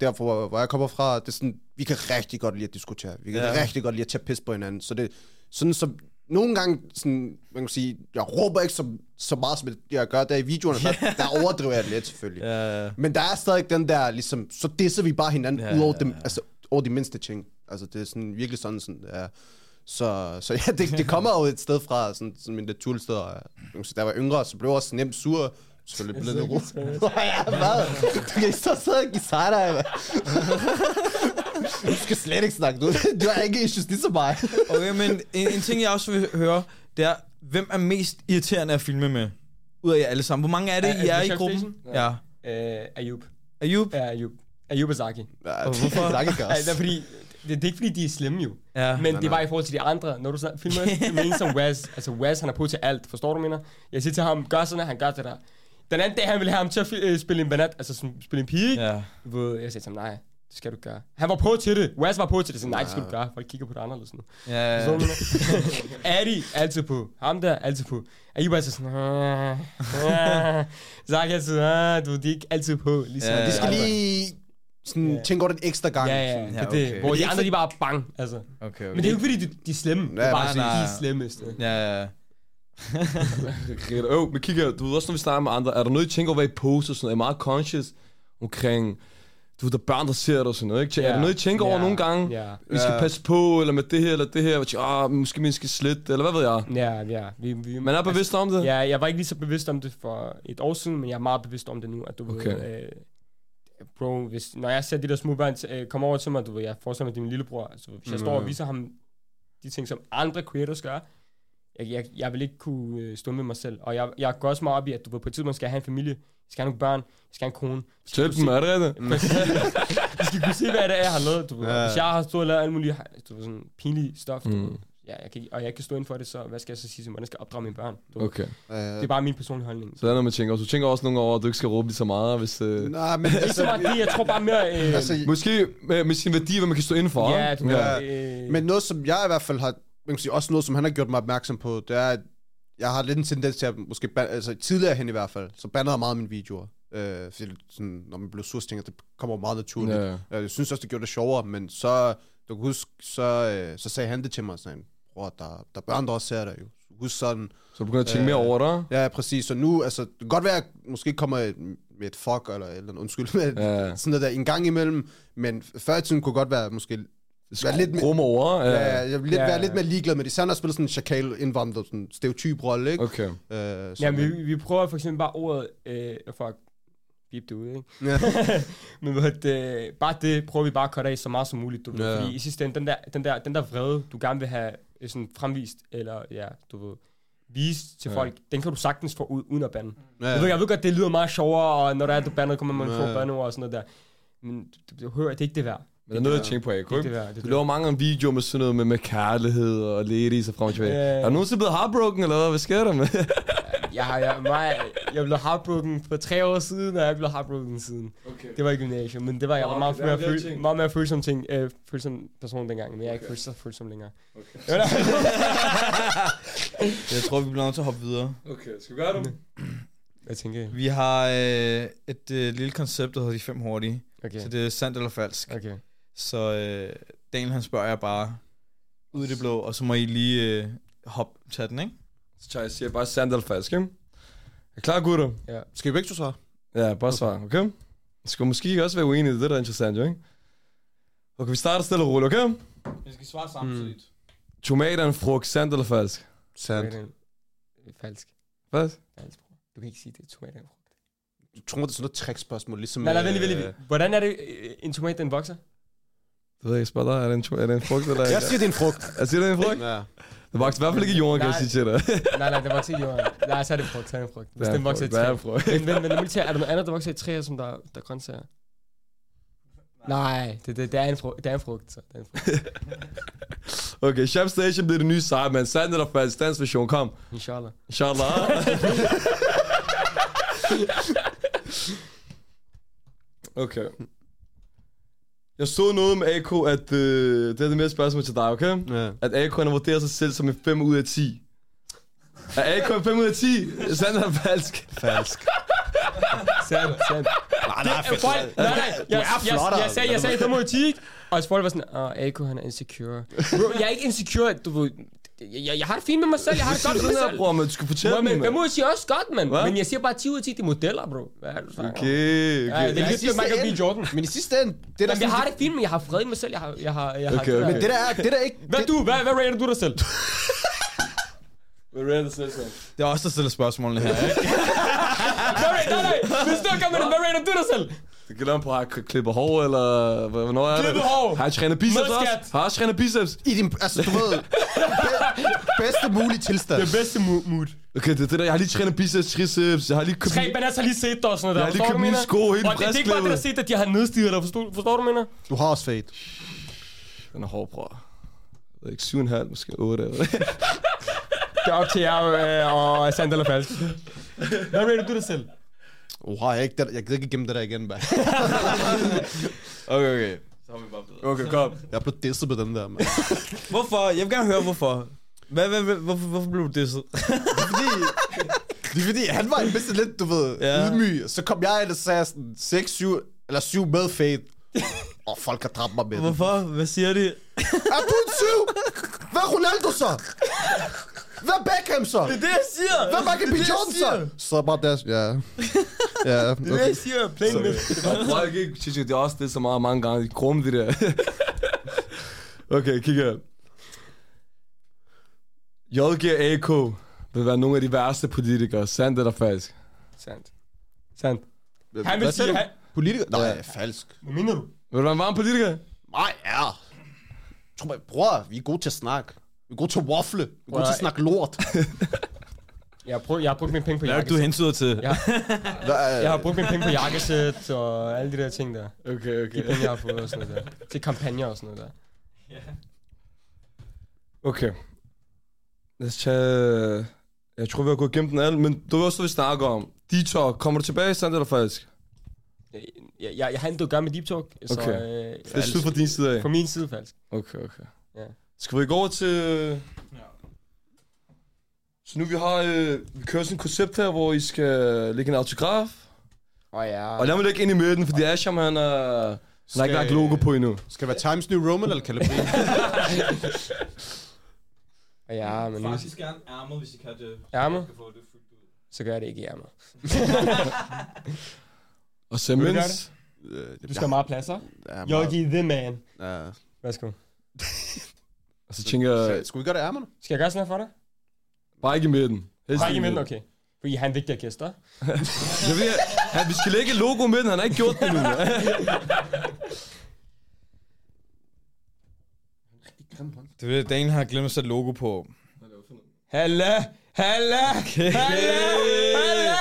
derfor, hvor- jeg kommer fra, det er sådan, vi kan rigtig godt lide at diskutere. Vi kan Ja. rigtig godt lide at tage pis på hinanden. Så det sådan, så nogle gange, sådan, man kan sige, jeg råber ikke så, så meget, som jeg gør der i videoerne. Der, der overdriver jeg det lidt, selvfølgelig. Ja, ja. Men der er stadig den der, ligesom, så disser vi bare hinanden ja, ud over, ja, dem, altså, over de mindste ting. Altså, det er sådan, virkelig sådan, sådan ja. Så, så ja, det, det kommer jo et sted fra, sådan, sådan en naturligt sted. Og, sige, da jeg var yngre, så blev jeg også nemt sur. Selvfølgelig blev det ro. ja, hvad? Du kan og sidde og give sig dig? Du skal slet ikke snakke. Du, du har ikke issues ligesom mig. Okay, men en, en ting, jeg også vil høre, det er, hvem er mest irriterende at filme med? Ud af jer alle sammen. Hvor mange er det, Er- I er er i gruppen? Station? Ja. Øh, Ayub. Ayub? Ja, Ayub. Ayub Azaki. Ja, Og hvorfor? Ikke Ej, det er fordi, det, det er ikke fordi, de er slemme jo. Ja. Men det nej. bare i forhold til de andre. Når du filmer med en som Wes, altså Wes, han er på til alt. Forstår du, mener? Jeg siger til ham, gør sådan han gør det der. Den anden dag, han ville have ham til at øh, spille en banat, altså sådan, spille en pige. Ja. Ved, jeg sagde til ham, nej, det skal du gøre. Han var på til det. Wes var på til det. Så nej, det skal du gøre. Folk kigger på det anderledes nu. Ja, Så ja. Adi, altid på. Ham der, altid på. Ayub er altid sådan. Zach altid, du de er ikke altid på. Ligesom Ja, de De skal lige sådan, Ja. tænke over det en ekstra gang. Ja, ja, Sådan. det Ja, er det. okay. Hvor de andre, de bare bang, altså. Okay, okay. Men det er jo ikke, fordi de, de er slemme. Det er Ja, bare, fordi de er slemmeste. Ja, ja. Åh, oh, men kigger, du ved også, når vi snakker med andre, er der noget, I tænker over, hvad I poster og sådan noget? Er I meget conscious omkring, du ved, der er børn, der ser det og sådan noget, ikke? Er der noget, I tænker over Ja. nogle gange? Ja. Vi skal Ja. passe på, eller med det her, eller det her. Og tænker, ah, måske vi skal slette, eller hvad ved jeg? Ja, ja. Vi, vi, Man er bevidst om det? Ja, jeg var ikke lige så bevidst om det for et år siden, men jeg er meget bevidst om det nu, at du Okay. ved, øh, bro, hvis, når jeg ser de der små børn øh, komme over til mig, du ved, jeg forestiller mig, det er min lillebror, altså, hvis jeg står og Mm. viser ham de ting, som andre creators gør, jeg, jeg, jeg vil ikke kunne øh, stå med mig selv, og jeg, jeg går også meget op i, at du ved, på et tidspunkt skal jeg have en familie, jeg skal have nogle børn, jeg skal have en kone. Kunne dem, er det skal kunne se, hvad det er, jeg har lavet. Du ved. Ja. Hvis jeg har stået og lavet alt muligt du ved, sådan pinlig stof, Mm. Ja, jeg kan, ikke- og jeg kan stå inden for det, så hvad skal jeg så sige til? Hvordan skal jeg opdrage mine børn? Du. Okay. Øh, Det er bare min personlige holdning. Så det er noget, man tænker også. Du tænker også nogle over, at du ikke skal råbe lige så meget, hvis... Øh, Nej, men Ikke så meget det, jeg tror bare mere... Øh, altså, måske med, med sin værdi, hvad man kan stå inden for. ja, du Ja. øh, Men noget, som jeg i hvert fald har, man kan sige, også noget, som han har gjort mig opmærksom på, det er, at jeg har lidt en tendens til at måske, ban- altså tidligere hen i hvert fald, så bandede jeg meget mine videoer. Øh, fordi sådan, når man blev sur, så tænker jeg, det kommer meget naturligt. Ja. Ja. Jeg synes også, det gjorde det sjovere, men så, du kan huske, så, øh, så sagde han det til mig, sådan, bror, der, der er børn, der også ser dig jo. Husk sådan, Så du begynder at tænke mere Øh, over dig. ja, præcis. Så nu, altså, det kan godt være, at jeg måske kommer et- med et fuck, eller, eller undskyld, med Ja. sådan noget der en gang imellem, men før i tiden kunne godt være, måske være lidt mere- over. Ja, Ja. jeg vil lidt, Ja. være lidt mere ligeglad med det. Især når jeg spiller sådan en chakal indvandrer, sådan en stereotyp rolle, ikke? Okay. Øh, så, ja, vi, vi prøver for eksempel bare ordet... Øh, fuck, bip det ud, ikke? Ja. Men hvad, det, bare det prøver vi bare at cutte af så meget som muligt, du ved. Ja. Fordi i sidste ende, den der, den, der, den der vrede, du gerne vil have øh, sådan fremvist, eller ja, du ved, vise til Ja. folk, den kan du sagtens få ud, uden at bande. Ja. Jeg, ved, jeg ved godt, det lyder meget sjovere, og når der er, du bander, kommer man få Ja. bandeord og sådan noget der. Men du, du hører, det er ikke det værd. Men der er noget at tænke på, Det ikke? ikke det. Det er Du det. laver mange en video med sådan noget med, med kærlighed og ladies og frem og tilbage. Ja. Er du nogensinde blevet heartbroken, eller hvad? Hvad sker der med? Jeg, har, jeg, mig, jeg blev heartbroken for tre år siden, og jeg blev heartbroken siden. Okay. Det var i gymnasiet, men det var jeg var meget, okay, er mere, føl, ting. meget mere følsom, ting, øh, følsom person dengang, men jeg er ikke Okay. følsom, følsom længere. Okay. Jeg tror, vi bliver nødt til at hoppe videre. okay, skal vi gøre det? jeg tænker, Vi har øh, et øh, lille koncept, der hedder de fem hurtige. okay. Så det er sandt eller falsk. Okay. Så øh, Daniel han spørger jeg bare, ud i det blå, og så må I lige øh, hoppe, tage den, ikke? Så tager jeg siger bare falsk, ikke? Er I klar, gutter? Skal vi begge to svare? Ja, bare svar, okay? Det skulle måske også være det er det, der er interessant, jo, ikke? Okay, vi starter stille og roligt, okay? Vi skal svare samtidigt. Mm. Tomat er en frugt, sandt eller falsk? Sandt. Falsk. Hvad? Falsk, bror. Du kan ikke sige, det er tomater. er en frugt. Du tror, det er sådan noget trickspørgsmål, ligesom... Nej, nej, vent lige, øh. Hvordan er det, øh, en tomat, den vokser? Det ved jeg ikke, spørg dig. Er det en, er det en frugt, eller Jeg siger, det er en frugt. Jeg siger, det er en frugt? Ja. Det vokser i hvert fald ikke i jorden, kan jeg Nej. sige til dig. nej, nej, den vokser ikke i jorden. Nej, så er det frugt, så er det frugt. Hvis Det den en vokser i det træ. Men, men, men, men, er der noget andet, der vokser i træer, som der, der er grøntsager? Nej, det, det, det, er en frugt, det er en frugt. Så. Det er en frugt. Okay, Chef Station bliver det nye sejr, men sandt eller falsk? Dansk version, kom. Inshallah. Inshallah. okay. Jeg så noget med AK, at øh, det er det mere spørgsmål til dig, okay? Ja. At AK han vurderer sig selv som en 5 ud af 10. Er AK en 5 ud af 10? Sandt eller falsk? Falsk. Sandt, sandt. Nej, nej, Øh, folk- Nej, nej, jeg, jeg, jeg, jeg, sagde, jeg sagde 5 ud af 10, ikke? og folk var sådan, åh, Ako, han er insecure. Bro, jeg er ikke insecure, du ved, jeg, jeg, jeg har det fint med mig selv, jeg har det godt med mig selv. bror, men du skal fortælle Bro, mig, men 5 ud af 10 er også godt, mand. Men jeg siger bare 10 ud af 10, det er modeller, bro. Hvad er det, du? Okay, okay. Ja, det er Men lidt Michael B. Jordan. Men i sidste ende, det der Jamen, jeg har det fint, men jeg har fred i mig selv. Jeg har, jeg har, jeg har Okay, det der- okay. Men det der er, det der er ikke... Hvad det, du? Hvad, hvad rater du dig selv? Hvad er det selv, så? Det er også der stiller spørgsmålene her, ikke? Rater, nej, nej, hvis du kommer med det, hvad rater du dig selv? Det gælder om på, at han klipper hår, eller hvornår er det? Klippe hår. Har han trænet biceps også? Har han trænet biceps? I din, altså, du ved, be, bedste mulige tilstand. Det bedste mo- mood. Okay, det er det der. Jeg har lige trænet biceps, triceps. Jeg har lige købt... Tre bananer har lige set dig og sådan noget Jeg der. har lige købt du, mine sko helt Og det, det er ikke bare det, der set, at de har nedstiget dig. Forstår, forstår du, mener? Du har også fade. Den er hård, bror. Jeg ved ikke, 7,5, måske 8 eller Det er op til jer øh, og sandt eller falsk. Hvad rater du dig selv? Wow, jeg, ikke, der, jeg gider ikke gemme det der igen, man. Okay, okay. Så har vi bare bedre. Okay, kom. Jeg blevet disset på den der, man. Hvorfor? Jeg vil gerne høre, hvorfor. Hvad, hvad, hvad, hvorfor, hvorfor blev du disset? fordi, det er fordi, han var en bedste lidt, du ved, Ja. ydmyg. Så kom jeg ind og sagde sådan 6, 7, eller 7 med fade. Og folk har dræbt mig med den. Hvorfor? Hvad siger de? Er du en 7? Hvad er Ronaldo så? Hvad er Beckham så? Det er det, jeg siger! Hvad er Michael B. Jordan så? Så bare der, ja. Ja, Det er det, okay. jeg siger. Plain med. Prøv ikke, Chicho, det er også det så meget mange gange. De krumme, det der. okay, kig her. JGAK vil være nogle af de værste politikere. Sandt eller falsk? Sandt. Sandt. Han vil sige, han... Politiker? Nej, falsk. Hvad mener du? Vil du være en varm politiker? Nej, ja. Tror mig, bror, vi er gode til at snakke. Vi er gode til at waffle. Vi er gode til at snakke lort. Jeg har, brugt, jeg har brugt mine penge på Hvad er det, du jakkesæt. hensyder til? Ja. Hvad er- Jeg har brugt mine penge på jakkesæt og alle de der ting der. Okay, De okay. penge, jeg har fået og sådan noget der. Til kampagner og sådan noget der. Okay. Lad os tage... Jeg tror, vi har gået igennem den alle, men det var også, det vi snakker om. Detox, kommer du tilbage, sandt eller falsk? Jeg, jeg, jeg, jeg har intet at gøre med Deep Talk, så Okay. øh, Det er slut fra din side af. fra min side falsk. Okay, okay. Ja. Skal vi gå over til... Så nu vi har... Øh, vi kører sådan et koncept her, hvor I skal lægge en autograf. Åh oh, ja. Og lad mig lægge ind i midten, fordi Asham, han, er, han har ikke lagt logo på endnu. Skal det være Times New Roman eller Calabria? Ja, men nu gerne ærmet, hvis I kan det. Ærmet? få det fuldt ud. så gør jeg det ikke i ærmet. Og så mens... Du skal have meget pladser. Ja, Yogi the man. Ja. Værsgo. Og så tænker jeg, Så, Skulle vi gøre det ærmerne? Skal jeg gøre sådan her for dig? bare ikke i midten. Helst Nej, ikke i midten, okay. Fordi han er en vigtig gæst, der. Jeg ved, han, vi skal lægge et logo i midten, han har ikke gjort det. Det er det, Daniel har glemt at sætte logo på. Halla! Halla! Okay. Halla!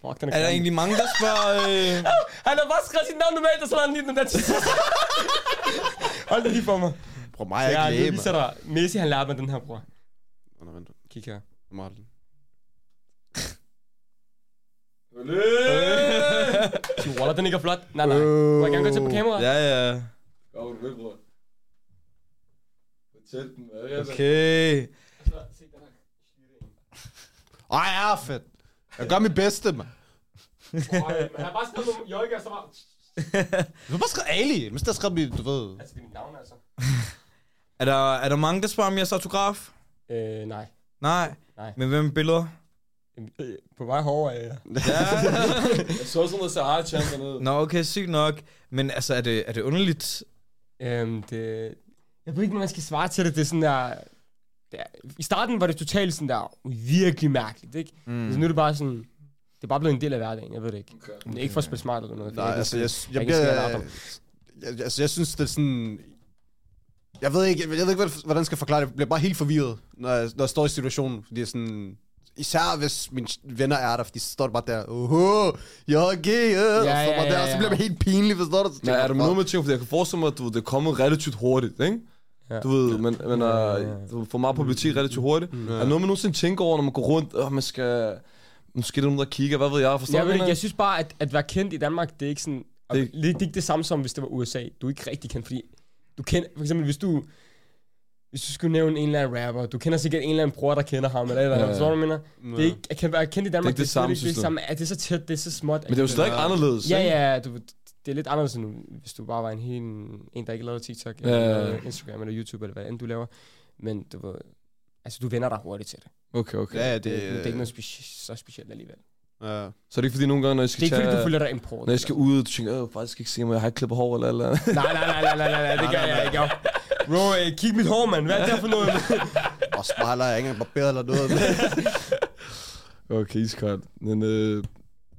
Fuck, den er, Er der egentlig mange, der spørger... Øh... Han har bare skrevet sit navn normalt, og så har han lige den der. Hold det lige for mig. Bror, mig er Ja, ikke læge, viser dig. Messi, han lærer mig den her, bror. mand. Kig her. Martin. Sig, Wallah, den ikke er flot. Nej, nej. Må jeg gerne gå til på kamera? Ja, ja. Kom, du ved, bror. Fortæl dem, hvad er det? Okay. Ej, ja, fedt. Jeg gør mit bedste, mand. Han har bare skrevet nogle jolker, så bare... Du har bare skrevet Ali. Hvis der skrevet mit, du ved... Altså, det er mit navn, altså. Er der, er der mange, der spørger om jeres autograf? Øh, nej. Nej. Nej. Men hvem billeder? Øh, På vej hårdere, ja. Ja. Jeg så sådan noget Sahara Champ dernede. Nå, okay, sygt nok. Men altså, er det, er det underligt? Øhm, det... Jeg ved ikke, hvordan man skal svare til det. Det er sådan der... Det er, I starten var det totalt sådan der virkelig mærkeligt, ikke? Mm. Så nu er det bare sådan... Det er bare blevet en del af hverdagen, jeg ved det ikke. Okay. Men det er ikke for at spille smart eller noget. Nej, altså, jeg, jeg, jeg, jeg, jeg, bliver, jeg, altså, jeg synes, det er sådan... Jeg ved ikke, jeg ved ikke, hvordan- hvordan jeg skal forklare det. Jeg bliver bare helt forvirret, når jeg, når jeg står i situationen. Fordi jeg sådan... Især hvis mine venner er der, fordi så står det bare der, oho, jeg er gay, ja, og, så, ja, bare der, ja, og så ja. bliver man helt pinlig, forstår du? Men er der jeg, noget med ting, fordi jeg kan forestille mig, at du, det er kommet relativt hurtigt, ikke? Ja. Du ved, men, men uh, du får meget publicitet relativt hurtigt. Er der noget, man nogensinde tænker over, når man går rundt, og man skal... Måske er der nogen, der kigger, hvad ved jeg, forstår jeg, ved ikke, jeg synes bare, at, at være kendt i Danmark, det er ikke sådan... Det- Det, det, er ikke det samme som, hvis det var USA. Du er ikke rigtig kendt, fordi... Du kender, for eksempel, hvis du... Hvis du skulle nævne en eller anden rapper, du kender sikkert en eller anden bror, der kender ham, eller eller andet, Ja. forstår du, jeg mener? Det er ikke, at kan være kendt i Danmark, Det er ikke det slet samme, det du? samme. Det er så tæt, det er så småt. Men det er jo stadig anderledes, Ja, ja, du, det er lidt anderledes, end hvis du bare var en helt, en, der ikke lavede TikTok, Ja, eller ja, ja. lavede Instagram, eller YouTube, eller hvad end du laver. Men du altså du vender dig hurtigt til det. Okay, okay. Ja, Det, det, det, det er ikke noget speci- så specielt alligevel. Ja. Så er det ikke fordi nogle gange, når jeg Det skal er ikke fordi, tage... du føler dig import. Når jeg skal ud, du tænker, øh, faktisk ikke se, om jeg har klippet hår eller eller andet. Nej, nej, nej, nej, nej, nej, nej, det gør jeg ikke. jo. Bro, øh, kig mit hår, mand. Hvad er det for noget? Og smiler, jeg er ikke engang barberet eller noget. Okay, iskoldt. Men øh,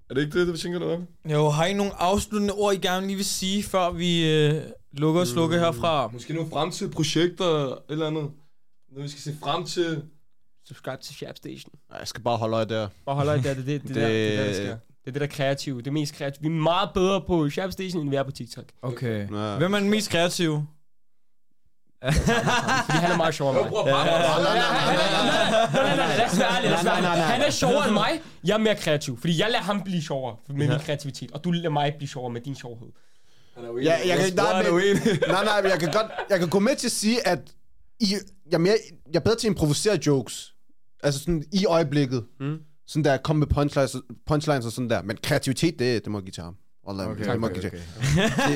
er det ikke det, du tænker noget om? Jo, har I nogle afsluttende ord, I gerne lige vil sige, før vi øh, lukker og slukker herfra? Måske nogle fremtidige projekter, eller andet. Når vi skal se frem til... Subscribe til Sharp Station. Nej, jeg skal bare holde øje der. Bare holder det, det, det, det, det, der, det, der, der sker. Det er det, der er kreative. Det er mest kreative. Vi er meget bedre på Sharp Station, end vi er på TikTok. Okay. Ja. Hvem er den mest kreative? Fordi han er meget sjovere end mig. Ja, Nej, nej, nej, nej, lad os være ærlige. Han er sjovere end mig. Jeg er mere kreativ, fordi jeg lader ham blive sjovere med min kreativitet, og du lader mig blive sjovere med din sjovhed. Ja, jeg kan, nej, men, nej, nej, men jeg kan godt, jeg kan gå med til at sige, at I, jeg, er mere, jeg er bedre til at improvisere jokes. Altså sådan i øjeblikket. Mm. Sådan der, kom med punchlines, punchlines og sådan der. Men kreativitet, det, det må jeg give til ham. Wallah, Okay, det må okay, jeg give til.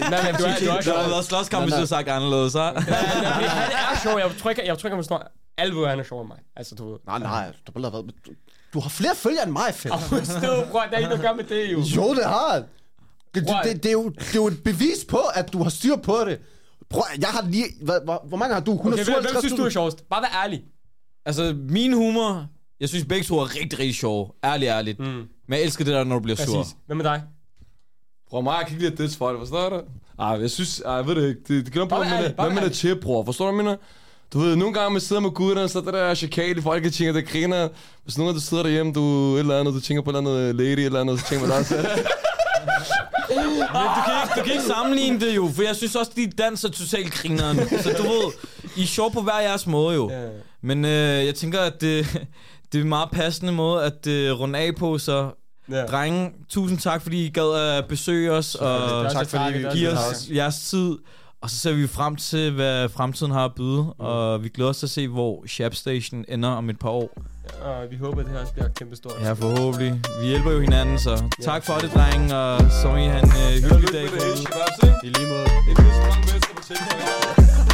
Nej, men du er, du er Der sjov. har været slåskamp, hvis du har sagt anderledes, så. Han er sjov. Jeg tror ikke, jeg tror ikke. Alle ved, at han er sjovere end mig. Altså, du ved. Nej, nej, du, har været, du, du har flere følgere end mig, fedt. Forstå, bror. Der er ikke noget at gøre med det, jo. Jo, det har det, Bror. det, det, det, er jo, det er jo et bevis på, at du har styr på det. Prøv, jeg har lige... Hvad, hvor, hvor mange har du? Okay, hvem, hvem 157 synes du er sjovest? Bare vær ærlig. Altså, min humor... Jeg synes begge to er rigtig, rigtig sjove. Ærligt, ærligt. Mm. Men jeg elsker det der, når du bliver sur. Præcis. Hvem er dig? Bror, mig, jeg kan ikke lide at diss folk, forstår du? Ej, jeg synes, ej, jeg ved det ikke. Det, det gør på, Bare hvad er, hvad er ærlig. til, bror. Forstår du, hvad mener? Du ved, nogle gange man sidder med gutterne, så er det der chakal i Folketinget, der griner. Hvis nogen af du sidder derhjemme, du et eller andet, du tænker på et eller andet lady eller andet, så tænker man også, Men du kan, ikke, du kan ikke sammenligne det jo, for jeg synes også, de danser totalt grineren. Så du ved, I er sjov på hver jeres måde jo. Ja. Men øh, jeg tænker, at det, det er en meget passende måde at øh, runde af på, så Ja. drenge, tusind tak, fordi I gad at besøge os, og Det er tak fordi tak, vi det er give også os jeres tid. Og så ser vi frem til, hvad fremtiden har at byde, og vi glæder os til at se, hvor Shap Station ender om et par år. Og vi håber, at det her også bliver kæmpe stort. Ja, forhåbentlig. Vi hjælper jo hinanden, så tak for det, drenge, og så må I have en øh, hyggelig dag. det derude. hele, skal bare se. I lige